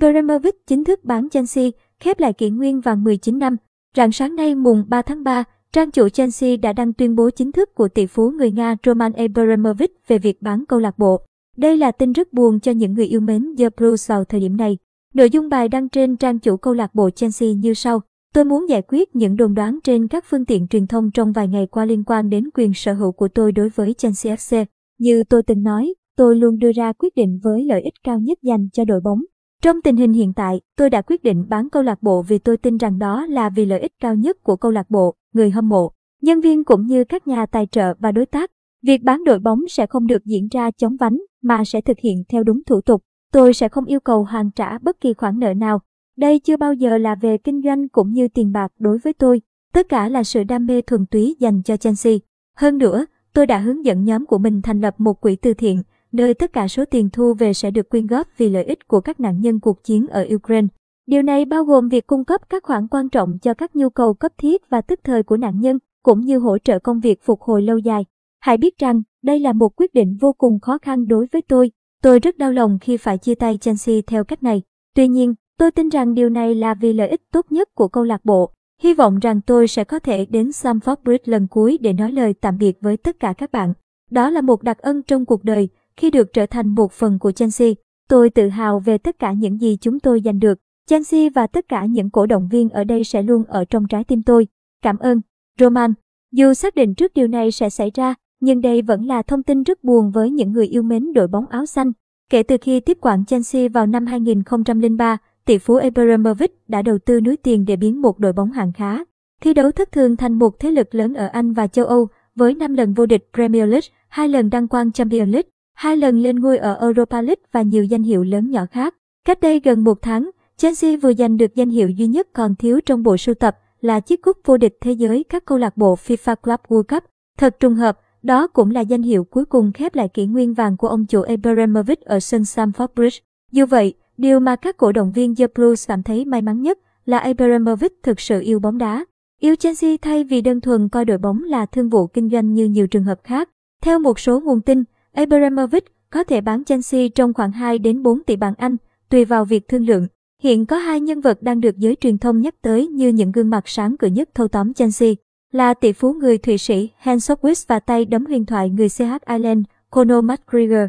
Abramovich chính thức bán Chelsea, khép lại kỷ nguyên vàng 19 năm. Rạng sáng nay mùng 3 tháng 3, trang chủ Chelsea đã đăng tuyên bố chính thức của tỷ phú người Nga Roman Abramovich về việc bán câu lạc bộ. Đây là tin rất buồn cho những người yêu mến The Blues vào thời điểm này. Nội dung bài đăng trên trang chủ câu lạc bộ Chelsea như sau. Tôi muốn giải quyết những đồn đoán trên các phương tiện truyền thông trong vài ngày qua liên quan đến quyền sở hữu của tôi đối với Chelsea FC. Như tôi từng nói, tôi luôn đưa ra quyết định với lợi ích cao nhất dành cho đội bóng. Trong tình hình hiện tại, tôi đã quyết định bán câu lạc bộ vì tôi tin rằng đó là vì lợi ích cao nhất của câu lạc bộ, người hâm mộ, nhân viên cũng như các nhà tài trợ và đối tác. Việc bán đội bóng sẽ không được diễn ra chóng vánh, mà sẽ thực hiện theo đúng thủ tục. Tôi sẽ không yêu cầu hoàn trả bất kỳ khoản nợ nào. Đây chưa bao giờ là về kinh doanh cũng như tiền bạc đối với tôi. Tất cả là sự đam mê thuần túy dành cho Chelsea. Hơn nữa, tôi đã hướng dẫn nhóm của mình thành lập một quỹ từ thiện, nơi tất cả số tiền thu về sẽ được quyên góp vì lợi ích của các nạn nhân cuộc chiến ở Ukraine. Điều này bao gồm việc cung cấp các khoản quan trọng cho các nhu cầu cấp thiết và tức thời của nạn nhân, cũng như hỗ trợ công việc phục hồi lâu dài. Hãy biết rằng, đây là một quyết định vô cùng khó khăn đối với tôi. Tôi rất đau lòng khi phải chia tay Chelsea theo cách này. Tuy nhiên, tôi tin rằng điều này là vì lợi ích tốt nhất của câu lạc bộ. Hy vọng rằng tôi sẽ có thể đến Stamford Bridge lần cuối để nói lời tạm biệt với tất cả các bạn. Đó là một đặc ân trong cuộc đời, khi được trở thành một phần của Chelsea. Tôi tự hào về tất cả những gì chúng tôi giành được. Chelsea và tất cả những cổ động viên ở đây sẽ luôn ở trong trái tim tôi. Cảm ơn. Roman. Dù xác định trước điều này sẽ xảy ra, nhưng đây vẫn là thông tin rất buồn với những người yêu mến đội bóng áo xanh. Kể từ khi tiếp quản Chelsea vào năm 2003, tỷ phú Abramovich đã đầu tư núi tiền để biến một đội bóng hạng khá. Thi đấu thất thường thành một thế lực lớn ở Anh và châu Âu, với 5 lần vô địch Premier League, 2 lần đăng quang Champions League, hai lần lên ngôi ở Europa League và nhiều danh hiệu lớn nhỏ khác. Cách đây gần một tháng, Chelsea vừa giành được danh hiệu duy nhất còn thiếu trong bộ sưu tập là chiếc cúp vô địch thế giới các câu lạc bộ FIFA Club World Cup. Thật trùng hợp, đó cũng là danh hiệu cuối cùng khép lại kỷ nguyên vàng của ông chủ Abramovich ở sân Stamford Bridge. Dù vậy, điều mà các cổ động viên The Blues cảm thấy may mắn nhất là Abramovich thực sự yêu bóng đá. Yêu Chelsea thay vì đơn thuần coi đội bóng là thương vụ kinh doanh như nhiều trường hợp khác. Theo một số nguồn tin, Abramovich có thể bán Chelsea trong khoảng 2 đến 4 tỷ bảng Anh, tùy vào việc thương lượng. Hiện có hai nhân vật đang được giới truyền thông nhắc tới như những gương mặt sáng cửa nhất thâu tóm Chelsea, là tỷ phú người Thụy Sĩ Hans Sockwitz và tay đấm huyền thoại người CH Ireland Conor McGregor.